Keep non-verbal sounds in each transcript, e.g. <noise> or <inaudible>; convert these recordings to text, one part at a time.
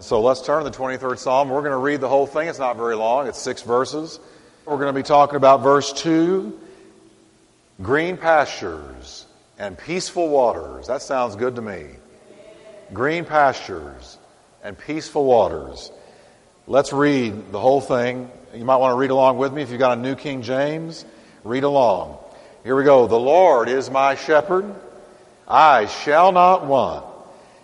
So let's turn to the 23rd Psalm. We're going to read the whole thing. It's not very long, it's six verses. We're going to be talking about verse 2 green pastures and peaceful waters. That sounds good to me. Green pastures and peaceful waters. Let's read the whole thing. You might want to read along with me if you've got a New King James. Read along. Here we go. The Lord is my shepherd. I shall not want.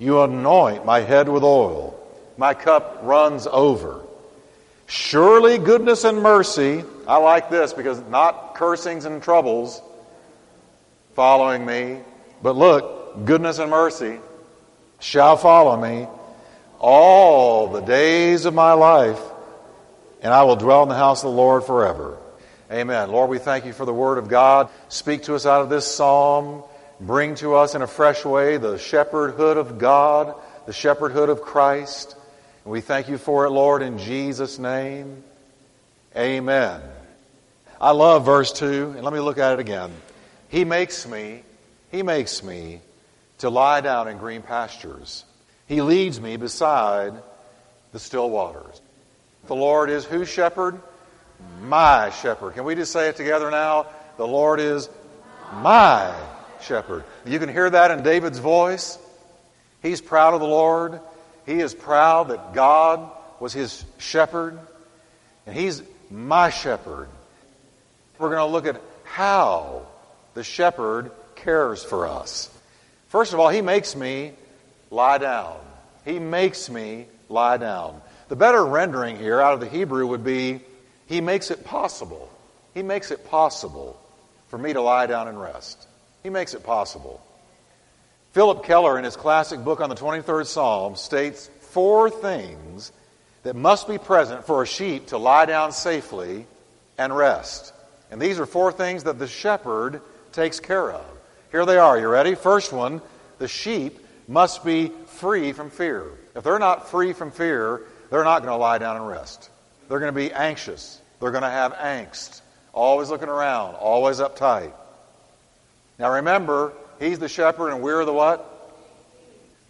You anoint my head with oil. My cup runs over. Surely goodness and mercy, I like this because not cursings and troubles following me, but look, goodness and mercy shall follow me all the days of my life, and I will dwell in the house of the Lord forever. Amen. Lord, we thank you for the word of God. Speak to us out of this psalm bring to us in a fresh way the shepherdhood of God, the shepherdhood of Christ. And we thank you for it, Lord, in Jesus' name. Amen. I love verse 2, and let me look at it again. He makes me, He makes me to lie down in green pastures. He leads me beside the still waters. The Lord is whose shepherd? My shepherd. Can we just say it together now? The Lord is my shepherd. You can hear that in David's voice. He's proud of the Lord. He is proud that God was his shepherd. And he's my shepherd. We're going to look at how the shepherd cares for us. First of all, he makes me lie down. He makes me lie down. The better rendering here out of the Hebrew would be he makes it possible. He makes it possible for me to lie down and rest. He makes it possible. Philip Keller, in his classic book on the 23rd Psalm, states four things that must be present for a sheep to lie down safely and rest. And these are four things that the shepherd takes care of. Here they are. You ready? First one the sheep must be free from fear. If they're not free from fear, they're not going to lie down and rest. They're going to be anxious. They're going to have angst. Always looking around, always uptight. Now remember, he's the shepherd and we're the what?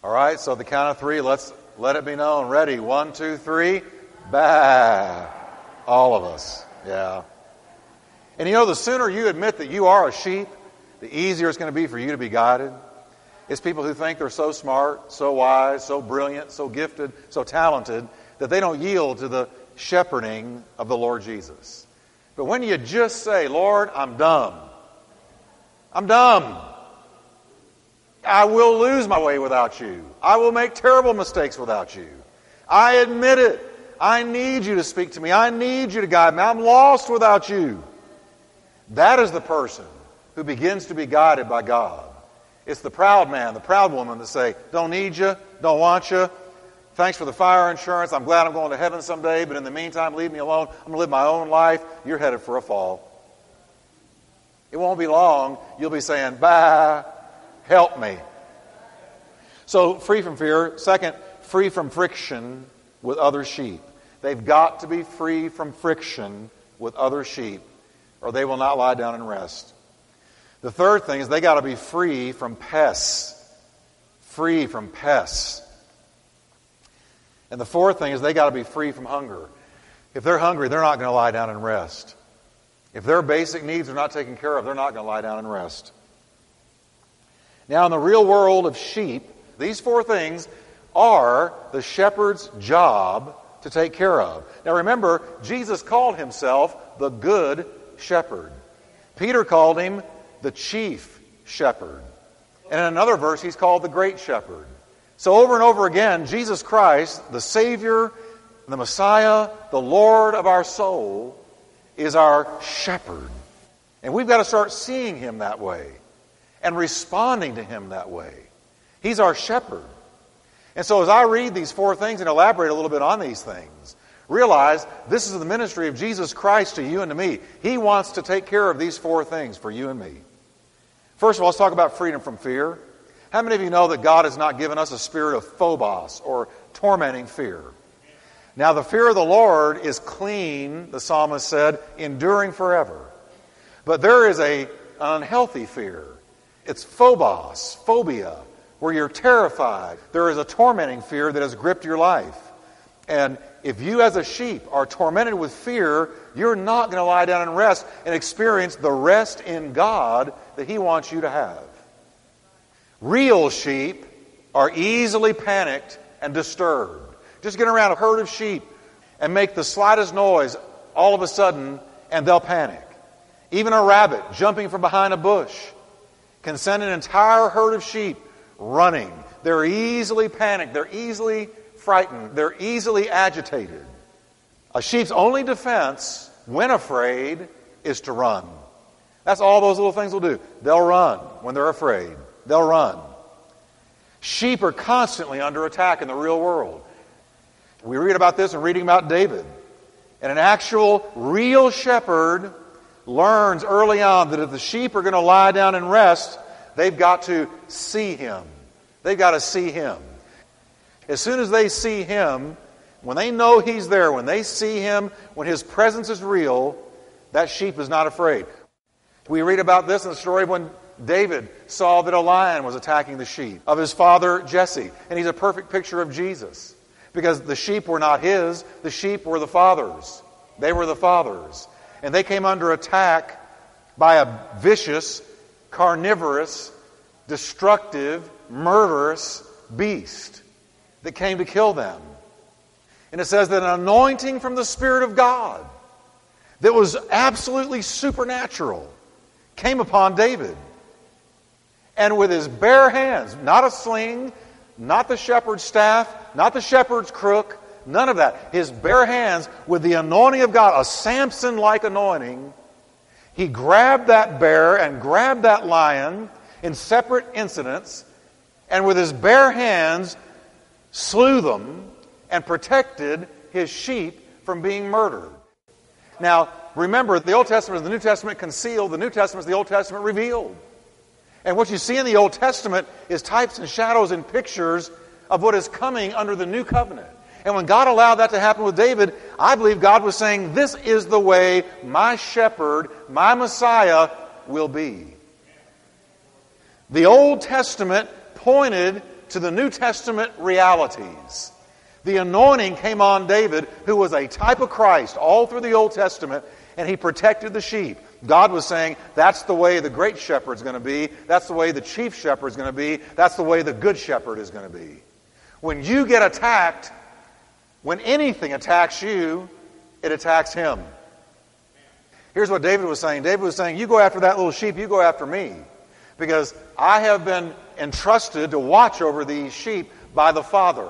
All right, so the count of three, let's let it be known. Ready? One, two, three. Bah. All of us. Yeah. And you know, the sooner you admit that you are a sheep, the easier it's going to be for you to be guided. It's people who think they're so smart, so wise, so brilliant, so gifted, so talented that they don't yield to the shepherding of the Lord Jesus. But when you just say, Lord, I'm dumb, I'm dumb. I will lose my way without you. I will make terrible mistakes without you. I admit it. I need you to speak to me. I need you to guide me. I'm lost without you. That is the person who begins to be guided by God. It's the proud man, the proud woman that say, Don't need you, don't want you. Thanks for the fire insurance. I'm glad I'm going to heaven someday, but in the meantime, leave me alone. I'm going to live my own life. You're headed for a fall. It won't be long, you'll be saying, Bye, help me. So, free from fear. Second, free from friction with other sheep. They've got to be free from friction with other sheep, or they will not lie down and rest. The third thing is they got to be free from pests. Free from pests. And the fourth thing is they got to be free from hunger. If they're hungry, they're not going to lie down and rest. If their basic needs are not taken care of, they're not going to lie down and rest. Now, in the real world of sheep, these four things are the shepherd's job to take care of. Now, remember, Jesus called himself the Good Shepherd. Peter called him the Chief Shepherd. And in another verse, he's called the Great Shepherd. So, over and over again, Jesus Christ, the Savior, the Messiah, the Lord of our soul, is our shepherd. And we've got to start seeing him that way and responding to him that way. He's our shepherd. And so as I read these four things and elaborate a little bit on these things, realize this is the ministry of Jesus Christ to you and to me. He wants to take care of these four things for you and me. First of all, let's talk about freedom from fear. How many of you know that God has not given us a spirit of phobos or tormenting fear? Now, the fear of the Lord is clean, the psalmist said, enduring forever. But there is a, an unhealthy fear. It's phobos, phobia, where you're terrified. There is a tormenting fear that has gripped your life. And if you, as a sheep, are tormented with fear, you're not going to lie down and rest and experience the rest in God that He wants you to have. Real sheep are easily panicked and disturbed. Just get around a herd of sheep and make the slightest noise all of a sudden, and they'll panic. Even a rabbit jumping from behind a bush can send an entire herd of sheep running. They're easily panicked. They're easily frightened. They're easily agitated. A sheep's only defense, when afraid, is to run. That's all those little things will do. They'll run when they're afraid. They'll run. Sheep are constantly under attack in the real world. We read about this and reading about David. And an actual, real shepherd learns early on that if the sheep are going to lie down and rest, they've got to see him. They've got to see him. As soon as they see him, when they know he's there, when they see him, when his presence is real, that sheep is not afraid. We read about this in the story when David saw that a lion was attacking the sheep of his father Jesse, and he's a perfect picture of Jesus because the sheep were not his, the sheep were the father's. They were the father's. And they came under attack by a vicious, carnivorous, destructive, murderous beast that came to kill them. And it says that an anointing from the Spirit of God that was absolutely supernatural came upon David. And with his bare hands, not a sling, not the shepherd's staff, not the shepherd's crook, none of that. His bare hands with the anointing of God, a Samson like anointing, he grabbed that bear and grabbed that lion in separate incidents, and with his bare hands slew them and protected his sheep from being murdered. Now, remember, the Old Testament is the New Testament concealed, the New Testament is the Old Testament revealed. And what you see in the Old Testament is types and shadows and pictures of what is coming under the new covenant. And when God allowed that to happen with David, I believe God was saying, This is the way my shepherd, my Messiah, will be. The Old Testament pointed to the New Testament realities. The anointing came on David, who was a type of Christ all through the Old Testament, and he protected the sheep. God was saying, that's the way the great shepherd is going to be. That's the way the chief shepherd is going to be. That's the way the good shepherd is going to be. When you get attacked, when anything attacks you, it attacks him. Here's what David was saying David was saying, You go after that little sheep, you go after me. Because I have been entrusted to watch over these sheep by the Father.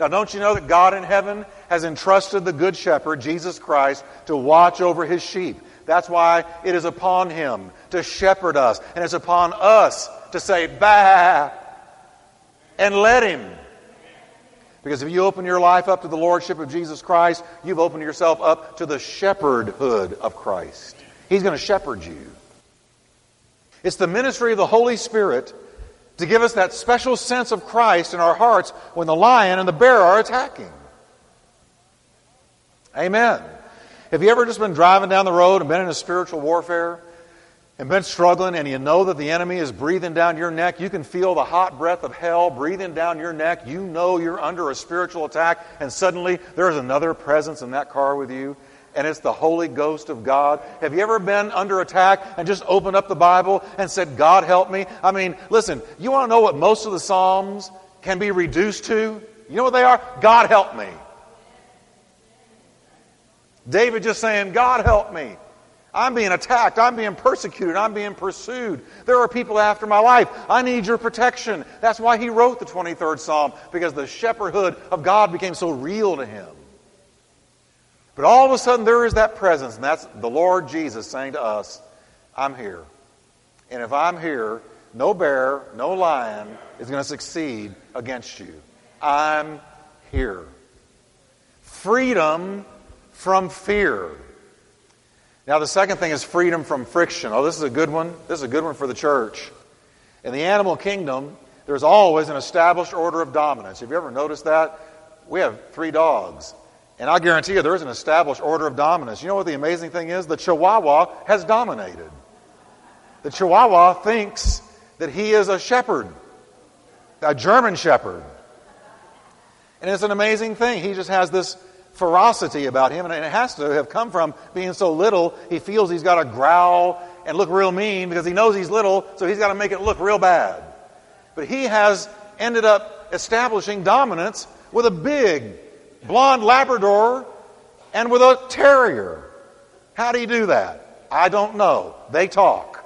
Now, don't you know that God in heaven has entrusted the Good Shepherd, Jesus Christ, to watch over his sheep? That's why it is upon him to shepherd us, and it's upon us to say, Bah! And let him. Because if you open your life up to the Lordship of Jesus Christ, you've opened yourself up to the shepherdhood of Christ. He's going to shepherd you. It's the ministry of the Holy Spirit to give us that special sense of Christ in our hearts when the lion and the bear are attacking. Amen. Have you ever just been driving down the road and been in a spiritual warfare and been struggling and you know that the enemy is breathing down your neck? You can feel the hot breath of hell breathing down your neck. You know you're under a spiritual attack, and suddenly there's another presence in that car with you and it's the Holy Ghost of God. Have you ever been under attack and just opened up the Bible and said, God help me? I mean, listen, you want to know what most of the Psalms can be reduced to? You know what they are? God help me. David just saying, God help me. I'm being attacked. I'm being persecuted. I'm being pursued. There are people after my life. I need your protection. That's why he wrote the 23rd Psalm, because the shepherdhood of God became so real to him. But all of a sudden, there is that presence, and that's the Lord Jesus saying to us, I'm here. And if I'm here, no bear, no lion is going to succeed against you. I'm here. Freedom from fear. Now, the second thing is freedom from friction. Oh, this is a good one. This is a good one for the church. In the animal kingdom, there's always an established order of dominance. Have you ever noticed that? We have three dogs. And I guarantee you, there is an established order of dominance. You know what the amazing thing is? The Chihuahua has dominated. The Chihuahua thinks that he is a shepherd, a German shepherd. And it's an amazing thing. He just has this ferocity about him, and it has to have come from being so little, he feels he's got to growl and look real mean because he knows he's little, so he's got to make it look real bad. But he has ended up establishing dominance with a big blonde Labrador and with a terrier. How do you do that? I don't know. They talk.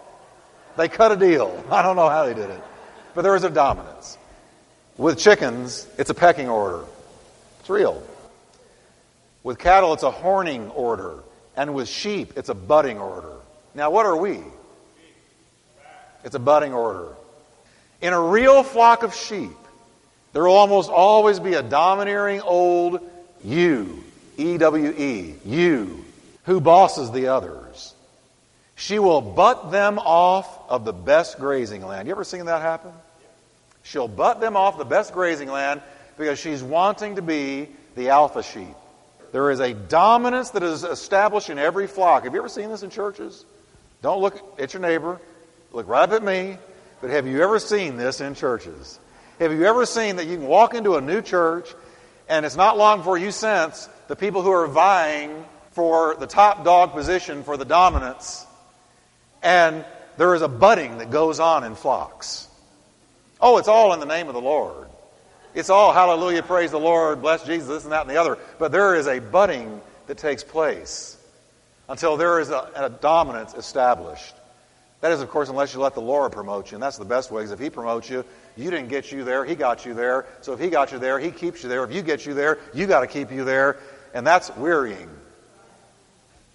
They cut a deal. <laughs> I don't know how they did it. But there is a dominance. With chickens, it's a pecking order. It's real. With cattle, it's a horning order. And with sheep, it's a butting order. Now, what are we? It's a butting order. In a real flock of sheep, there will almost always be a domineering old ewe, E W E, ewe, who bosses the others. She will butt them off of the best grazing land. You ever seen that happen? She'll butt them off the best grazing land because she's wanting to be the alpha sheep. There is a dominance that is established in every flock. Have you ever seen this in churches? Don't look at your neighbor, look right up at me. But have you ever seen this in churches? Have you ever seen that you can walk into a new church and it's not long before you sense the people who are vying for the top dog position for the dominance, and there is a budding that goes on in flocks? Oh, it's all in the name of the Lord. It's all hallelujah, praise the Lord, bless Jesus, this and that and the other. But there is a budding that takes place until there is a, a dominance established. That is, of course, unless you let the Lord promote you. And that's the best way, because if He promotes you, you didn't get you there, He got you there. So if He got you there, He keeps you there. If you get you there, you got to keep you there. And that's wearying.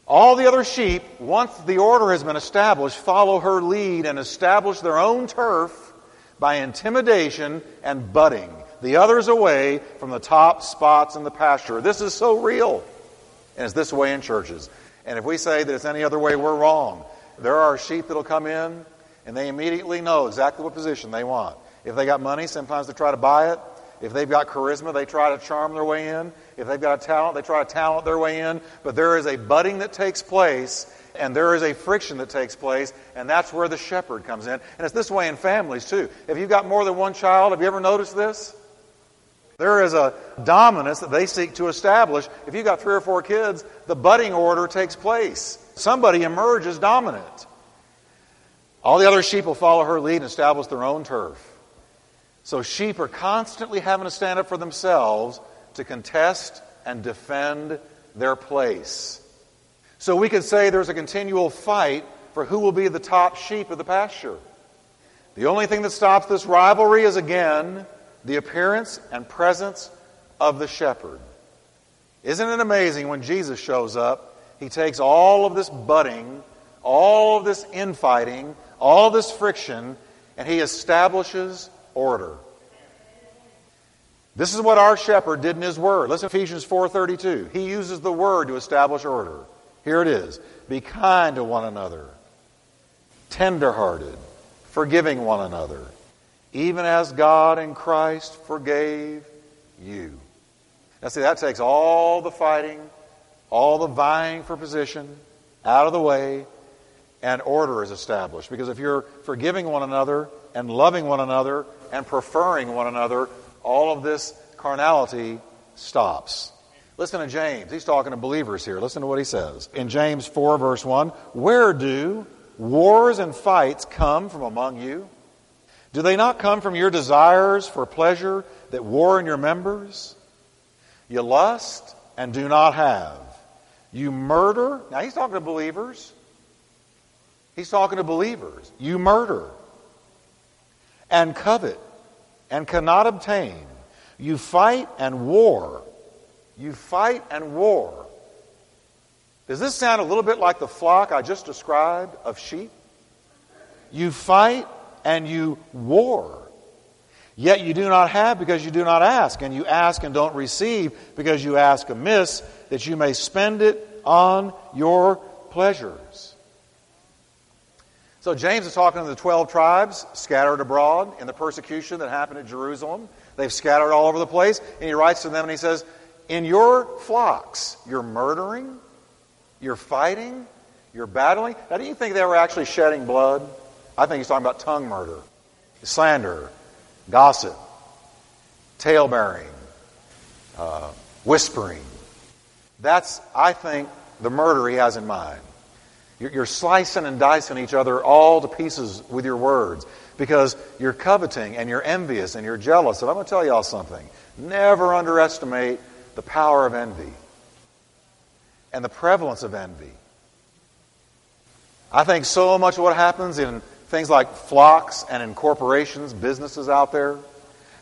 All the other sheep, once the order has been established, follow her lead and establish their own turf by intimidation and butting the others away from the top spots in the pasture. This is so real. And it's this way in churches. And if we say that it's any other way, we're wrong. There are sheep that'll come in and they immediately know exactly what position they want. If they got money, sometimes they try to buy it. If they've got charisma, they try to charm their way in. If they've got a talent, they try to talent their way in. But there is a budding that takes place and there is a friction that takes place, and that's where the shepherd comes in. And it's this way in families, too. If you've got more than one child, have you ever noticed this? There is a dominance that they seek to establish. If you've got three or four kids, the budding order takes place. Somebody emerges dominant. All the other sheep will follow her lead and establish their own turf. So sheep are constantly having to stand up for themselves to contest and defend their place. So we could say there's a continual fight for who will be the top sheep of the pasture. The only thing that stops this rivalry is again the appearance and presence of the shepherd. Isn't it amazing when Jesus shows up? He takes all of this butting, all of this infighting, all this friction, and he establishes order. This is what our shepherd did in his word. Listen to Ephesians 4:32. He uses the word to establish order. Here it is Be kind to one another, tenderhearted, forgiving one another, even as God in Christ forgave you. Now, see, that takes all the fighting, all the vying for position out of the way, and order is established. Because if you're forgiving one another and loving one another and preferring one another, all of this carnality stops. Listen to James. He's talking to believers here. Listen to what he says. In James 4, verse 1 Where do wars and fights come from among you? Do they not come from your desires for pleasure that war in your members? You lust and do not have. You murder. Now he's talking to believers. He's talking to believers. You murder and covet and cannot obtain. You fight and war you fight and war. Does this sound a little bit like the flock I just described of sheep? You fight and you war. Yet you do not have because you do not ask, and you ask and don't receive because you ask amiss, that you may spend it on your pleasures. So James is talking to the 12 tribes scattered abroad in the persecution that happened at Jerusalem. They've scattered all over the place, and he writes to them and he says, In your flocks, you're murdering, you're fighting, you're battling. Now, do you think they were actually shedding blood? I think he's talking about tongue murder, slander, gossip, tale bearing, uh, whispering. That's, I think, the murder he has in mind. You're, you're slicing and dicing each other all to pieces with your words because you're coveting and you're envious and you're jealous. And I'm going to tell y'all something. Never underestimate the power of envy and the prevalence of envy. I think so much of what happens in things like flocks and in corporations, businesses out there,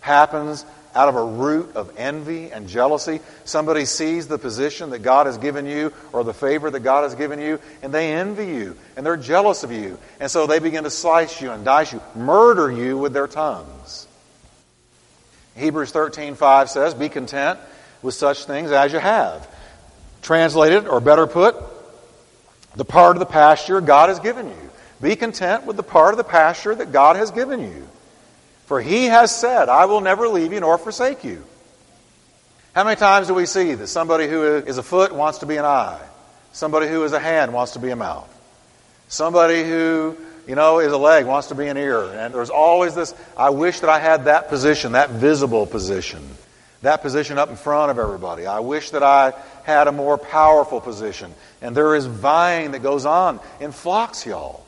happens out of a root of envy and jealousy. Somebody sees the position that God has given you or the favor that God has given you, and they envy you and they're jealous of you. And so they begin to slice you and dice you, murder you with their tongues. Hebrews 13:5 says, "Be content with such things as you have." Translated, or better put, the part of the pasture God has given you. Be content with the part of the pasture that God has given you. For he has said, I will never leave you nor forsake you. How many times do we see that somebody who is a foot wants to be an eye? Somebody who is a hand wants to be a mouth. Somebody who, you know, is a leg wants to be an ear. And there's always this, I wish that I had that position, that visible position, that position up in front of everybody. I wish that I had a more powerful position. And there is vying that goes on in flocks, y'all.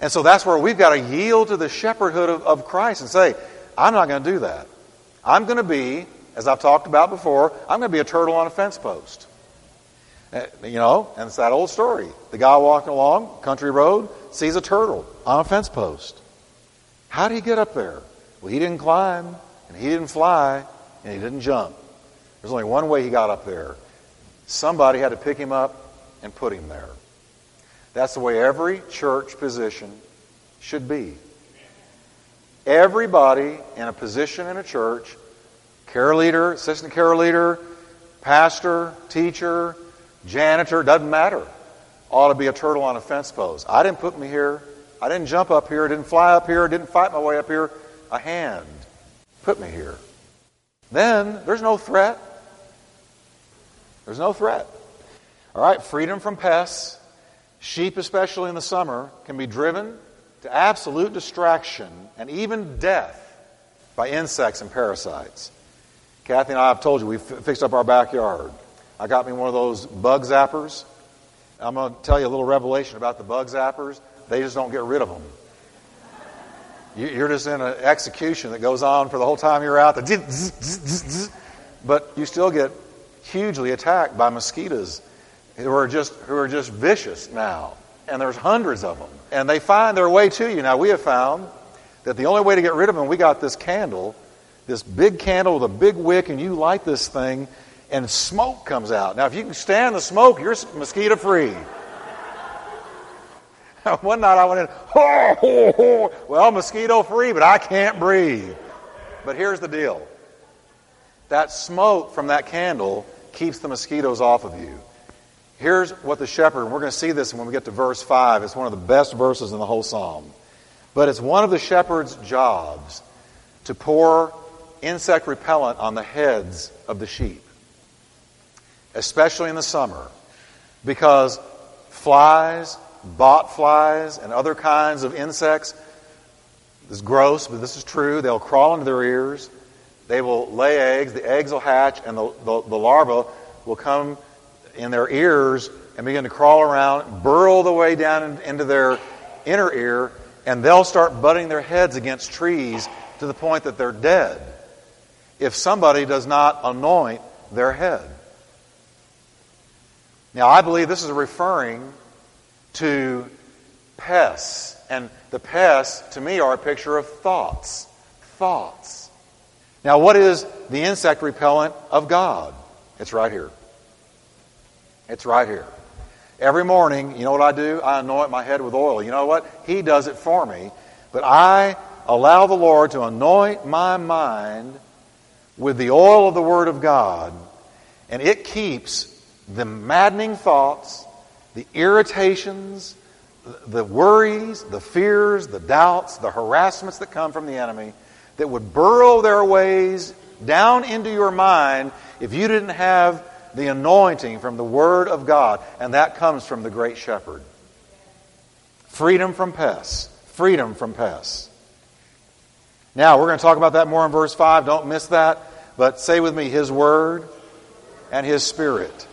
And so that's where we've got to yield to the shepherdhood of, of Christ and say, I'm not going to do that. I'm going to be, as I've talked about before, I'm going to be a turtle on a fence post. Uh, you know, and it's that old story. The guy walking along, country road, sees a turtle on a fence post. How did he get up there? Well, he didn't climb, and he didn't fly, and he didn't jump. There's only one way he got up there. Somebody had to pick him up and put him there. That's the way every church position should be. Everybody in a position in a church, care leader, assistant care leader, pastor, teacher, janitor, doesn't matter, ought to be a turtle on a fence post. I didn't put me here. I didn't jump up here. I didn't fly up here. I didn't fight my way up here. A hand put me here. Then there's no threat. There's no threat. All right, freedom from pests. Sheep, especially in the summer, can be driven to absolute distraction and even death by insects and parasites. Kathy and I have told you we fixed up our backyard. I got me one of those bug zappers. I'm going to tell you a little revelation about the bug zappers. They just don't get rid of them. You're just in an execution that goes on for the whole time you're out. But you still get hugely attacked by mosquitoes who are just who are just vicious now. And there's hundreds of them. And they find their way to you. Now we have found that the only way to get rid of them, we got this candle, this big candle with a big wick, and you light this thing, and smoke comes out. Now if you can stand the smoke, you're mosquito free. <laughs> One night I went in, ho, ho, ho. well, mosquito free, but I can't breathe. But here's the deal that smoke from that candle keeps the mosquitoes off of you. Here's what the shepherd, and we're going to see this when we get to verse 5. It's one of the best verses in the whole psalm. But it's one of the shepherd's jobs to pour insect repellent on the heads of the sheep, especially in the summer, because flies, bot flies, and other kinds of insects, this is gross, but this is true, they'll crawl into their ears, they will lay eggs, the eggs will hatch, and the, the, the larva will come in their ears and begin to crawl around, burrow the way down in, into their inner ear, and they'll start butting their heads against trees to the point that they're dead if somebody does not anoint their head. Now, I believe this is referring to pests, and the pests, to me, are a picture of thoughts. Thoughts. Now, what is the insect repellent of God? It's right here. It's right here. Every morning, you know what I do? I anoint my head with oil. You know what? He does it for me. But I allow the Lord to anoint my mind with the oil of the Word of God, and it keeps the maddening thoughts, the irritations, the worries, the fears, the doubts, the harassments that come from the enemy that would burrow their ways down into your mind if you didn't have the anointing from the Word of God. And that comes from the great shepherd. Freedom from pests. Freedom from pests. Now, we're going to talk about that more in verse 5. Don't miss that. But say with me, His Word and His Spirit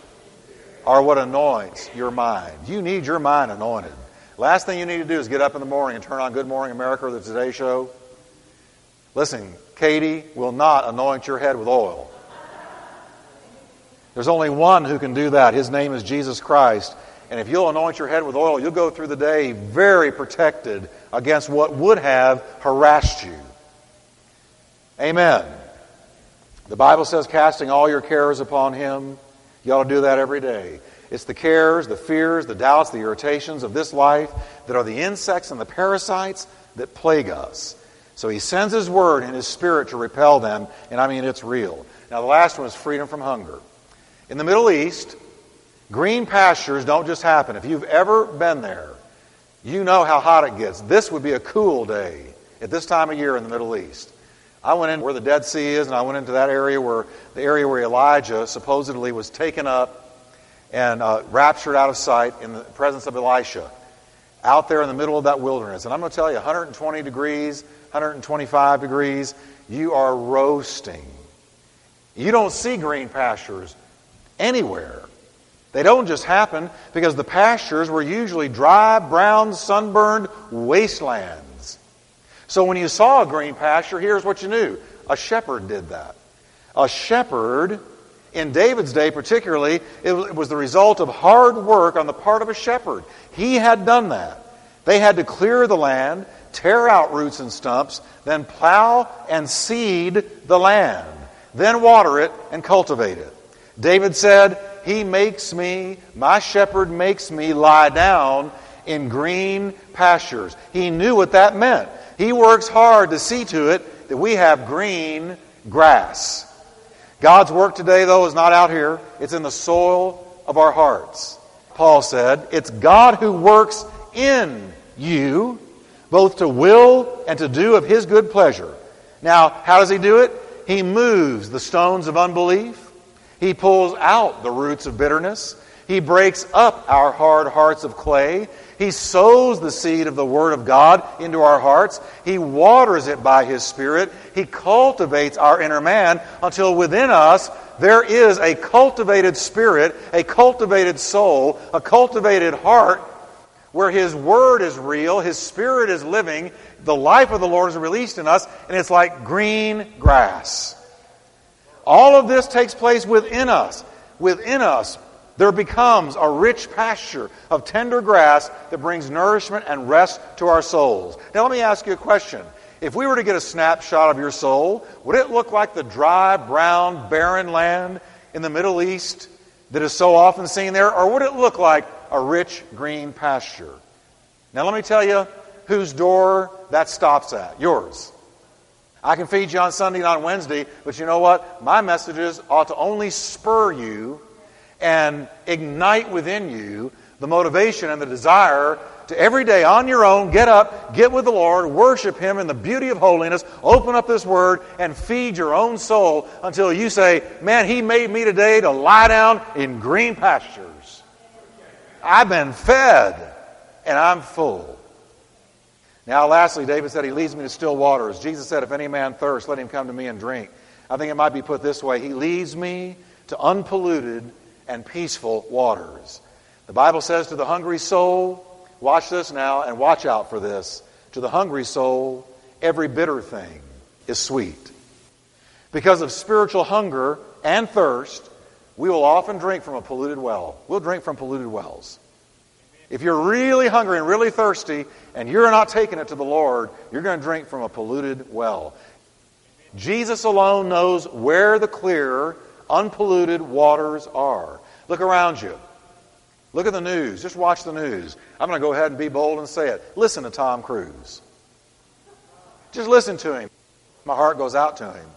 are what anoints your mind. You need your mind anointed. Last thing you need to do is get up in the morning and turn on Good Morning America or the Today Show. Listen, Katie will not anoint your head with oil. There's only one who can do that. His name is Jesus Christ. And if you'll anoint your head with oil, you'll go through the day very protected against what would have harassed you. Amen. The Bible says, casting all your cares upon Him. You ought to do that every day. It's the cares, the fears, the doubts, the irritations of this life that are the insects and the parasites that plague us. So He sends His Word and His Spirit to repel them, and I mean, it's real. Now, the last one is freedom from hunger. In the Middle East, green pastures don't just happen. If you've ever been there, you know how hot it gets. This would be a cool day at this time of year in the Middle East. I went in where the Dead Sea is, and I went into that area where the area where Elijah supposedly was taken up and uh, raptured out of sight in the presence of Elisha, out there in the middle of that wilderness. And I'm going to tell you, 120 degrees, 125 degrees, you are roasting. You don't see green pastures anywhere. They don't just happen because the pastures were usually dry, brown, sunburned wastelands. So when you saw a green pasture, here's what you knew a shepherd did that. A shepherd, in David's day particularly, it was the result of hard work on the part of a shepherd. He had done that. They had to clear the land, tear out roots and stumps, then plow and seed the land, then water it and cultivate it. David said, He makes me, my shepherd makes me lie down in green pastures. He knew what that meant. He works hard to see to it that we have green grass. God's work today, though, is not out here, it's in the soil of our hearts. Paul said, It's God who works in you, both to will and to do of His good pleasure. Now, how does He do it? He moves the stones of unbelief he pulls out the roots of bitterness. He breaks up our hard hearts of clay. He sows the seed of the Word of God into our hearts. He waters it by His Spirit. He cultivates our inner man until within us there is a cultivated spirit, a cultivated soul, a cultivated heart where His Word is real, His Spirit is living, the life of the Lord is released in us, and it's like green grass. All of this takes place within us. Within us, there becomes a rich pasture of tender grass that brings nourishment and rest to our souls. Now, let me ask you a question. If we were to get a snapshot of your soul, would it look like the dry, brown, barren land in the Middle East that is so often seen there, or would it look like a rich green pasture? Now, let me tell you whose door that stops at yours. I can feed you on Sunday and on Wednesday, but you know what? My messages ought to only spur you and ignite within you the motivation and the desire to every day on your own get up, get with the Lord, worship Him in the beauty of holiness, open up this Word, and feed your own soul until you say, Man, He made me today to lie down in green pastures. I've been fed and I'm full. Now, lastly, David said, He leads me to still waters. Jesus said, If any man thirst, let him come to me and drink. I think it might be put this way He leads me to unpolluted and peaceful waters. The Bible says to the hungry soul, watch this now and watch out for this. To the hungry soul, every bitter thing is sweet. Because of spiritual hunger and thirst, we will often drink from a polluted well. We'll drink from polluted wells. If you're really hungry and really thirsty and you're not taking it to the Lord, you're going to drink from a polluted well. Jesus alone knows where the clear, unpolluted waters are. Look around you. Look at the news. Just watch the news. I'm going to go ahead and be bold and say it. Listen to Tom Cruise. Just listen to him. My heart goes out to him.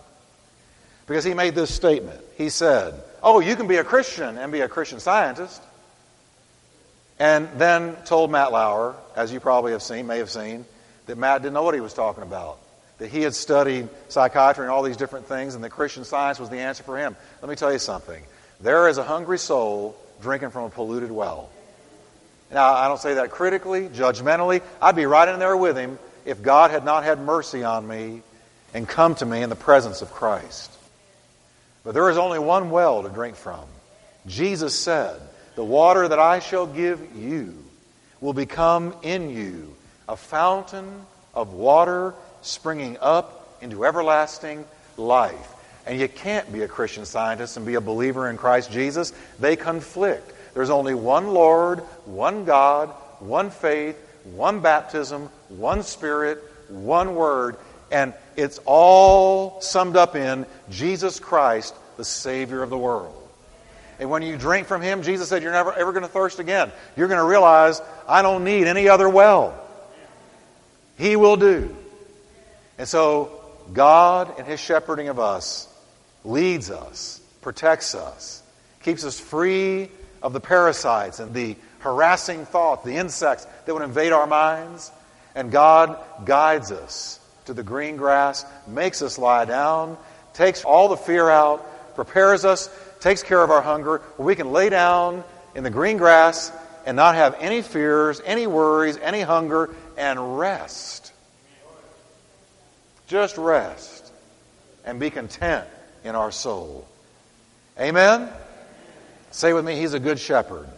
Because he made this statement. He said, Oh, you can be a Christian and be a Christian scientist. And then told Matt Lauer, as you probably have seen, may have seen, that Matt didn't know what he was talking about. That he had studied psychiatry and all these different things, and that Christian science was the answer for him. Let me tell you something. There is a hungry soul drinking from a polluted well. Now, I don't say that critically, judgmentally. I'd be right in there with him if God had not had mercy on me and come to me in the presence of Christ. But there is only one well to drink from. Jesus said, The water that I shall give you will become in you a fountain of water springing up into everlasting life. And you can't be a Christian scientist and be a believer in Christ Jesus. They conflict. There's only one Lord, one God, one faith, one baptism, one Spirit, one Word, and it's all summed up in Jesus Christ, the Savior of the world. And when you drink from Him, Jesus said, You're never ever going to thirst again. You're going to realize, I don't need any other well. He will do. And so, God, and His shepherding of us, leads us, protects us, keeps us free of the parasites and the harassing thoughts, the insects that would invade our minds. And God guides us to the green grass, makes us lie down, takes all the fear out, prepares us, takes care of our hunger, where we can lay down in the green grass and not have any fears, any worries, any hunger, and rest. Just rest and be content in our soul. Amen? Say with me, He's a good shepherd.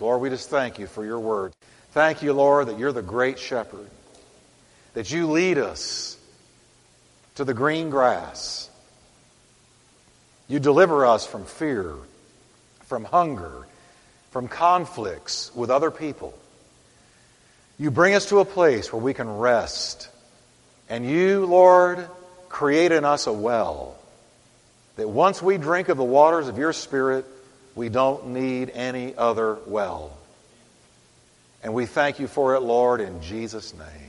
Lord, we just thank you for your word. Thank you, Lord, that you're the great shepherd, that you lead us to the green grass. You deliver us from fear, from hunger, from conflicts with other people. You bring us to a place where we can rest. And you, Lord, create in us a well that once we drink of the waters of your Spirit, we don't need any other well. And we thank you for it, Lord, in Jesus' name.